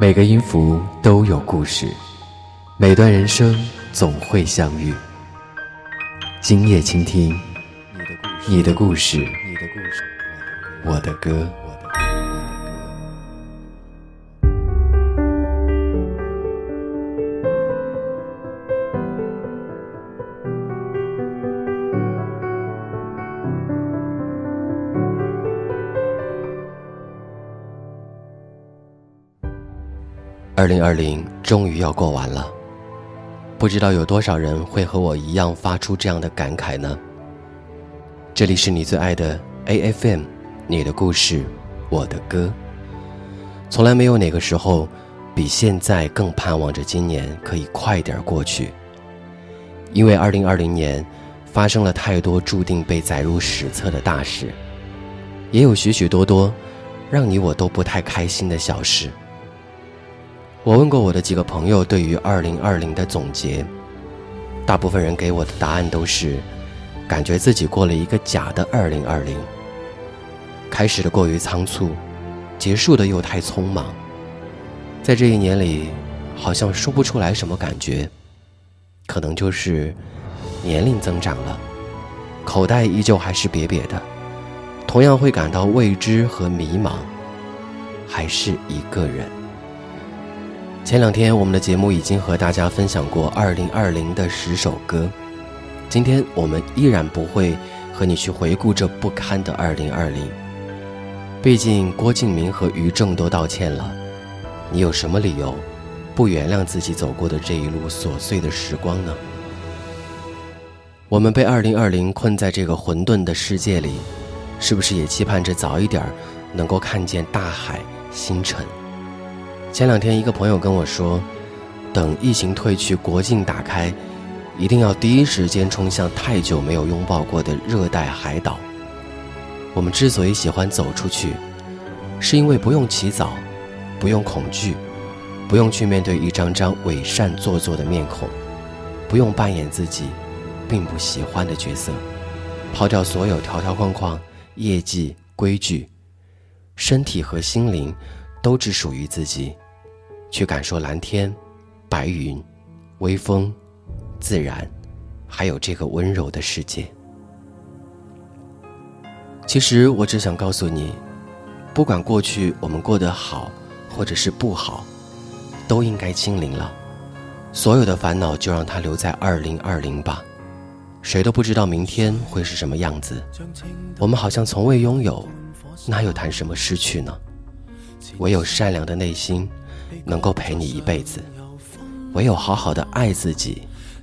每个音符都有故事，每段人生总会相遇。今夜倾听你的故事，你的故事，我的歌。二零二零终于要过完了，不知道有多少人会和我一样发出这样的感慨呢？这里是你最爱的 A F M，你的故事，我的歌。从来没有哪个时候比现在更盼望着今年可以快点过去，因为二零二零年发生了太多注定被载入史册的大事，也有许许多多让你我都不太开心的小事。我问过我的几个朋友对于二零二零的总结，大部分人给我的答案都是，感觉自己过了一个假的二零二零，开始的过于仓促，结束的又太匆忙，在这一年里，好像说不出来什么感觉，可能就是年龄增长了，口袋依旧还是瘪瘪的，同样会感到未知和迷茫，还是一个人。前两天，我们的节目已经和大家分享过2020的十首歌。今天我们依然不会和你去回顾这不堪的2020。毕竟郭敬明和于正都道歉了，你有什么理由不原谅自己走过的这一路琐碎的时光呢？我们被2020困在这个混沌的世界里，是不是也期盼着早一点能够看见大海星辰？前两天，一个朋友跟我说：“等疫情退去，国境打开，一定要第一时间冲向太久没有拥抱过的热带海岛。”我们之所以喜欢走出去，是因为不用起早，不用恐惧，不用去面对一张张伪善做作的面孔，不用扮演自己并不喜欢的角色，抛掉所有条条框框、业绩规矩，身体和心灵都只属于自己。去感受蓝天、白云、微风、自然，还有这个温柔的世界。其实我只想告诉你，不管过去我们过得好，或者是不好，都应该清零了。所有的烦恼就让它留在二零二零吧。谁都不知道明天会是什么样子。我们好像从未拥有，哪有谈什么失去呢？唯有善良的内心。能够陪你一辈子，唯有好好的爱自己，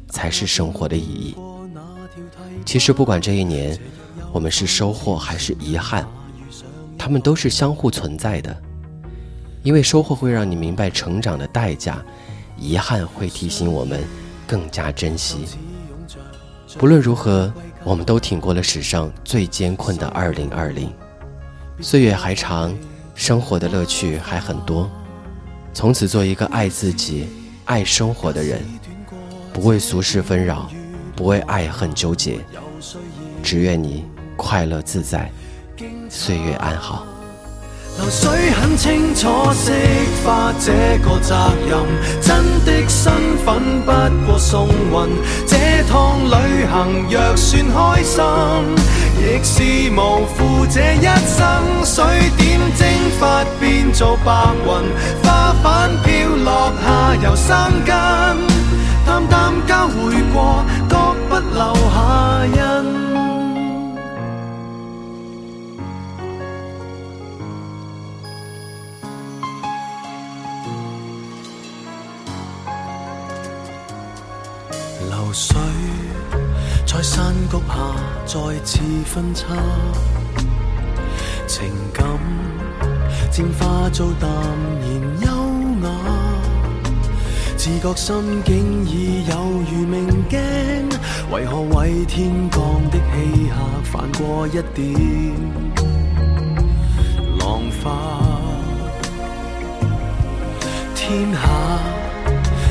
才是生活的意义。其实，不管这一年我们是收获还是遗憾，他们都是相互存在的。因为收获会让你明白成长的代价，遗憾会提醒我们更加珍惜。不论如何，我们都挺过了史上最艰困的二零二零。岁月还长，生活的乐趣还很多。从此做一个爱自己爱生活的人不为俗事纷扰不为爱恨纠结只愿你快乐自在岁月安好流水很清楚惜花这个责任真的身份不过送运这趟旅行若算开心是无负这一生，水点蒸发变做白云，花瓣飘落下又生根，淡淡交回过，各不留下印。流水。在山谷下再次分叉，情感渐化做淡然优雅，自觉心境已有如明镜，为何为天降的欺客泛过一点浪花？天下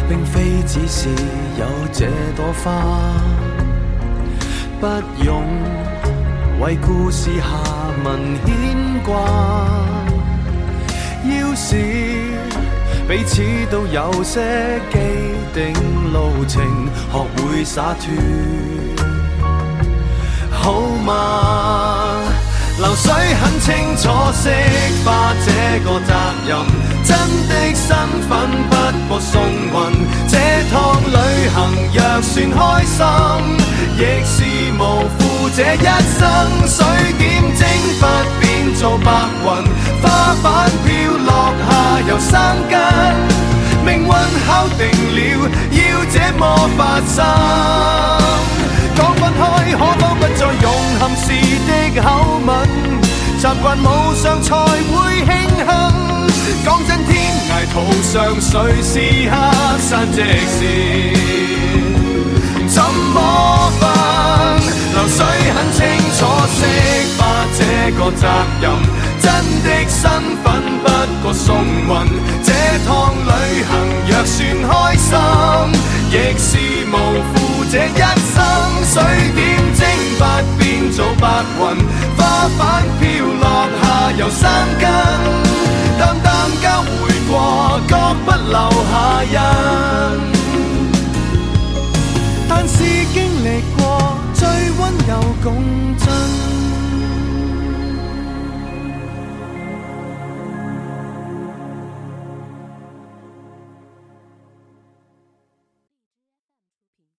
并非只是有这朵花。不用为故事下文牵挂。要是彼此都有些既定路程，学会洒脱，好吗？流水很清楚，释怀这个责任，真的身份不过送运。这趟旅行若算开心。亦是无负这一生，水点蒸发变做白云，花瓣飘落下又生根。命运敲定了，要这么发生。讲分开，可否不再用憾事的口吻？习惯无常才会庆幸。讲真，天涯途上，谁是客？山夕时，怎么？水很清楚，释发这个责任，真的身份不过送运。这趟旅行若算开心，亦是无负这一生。水点蒸发变做白云，花瓣飘落下又生根，淡淡交回过，各不留下印。有共振。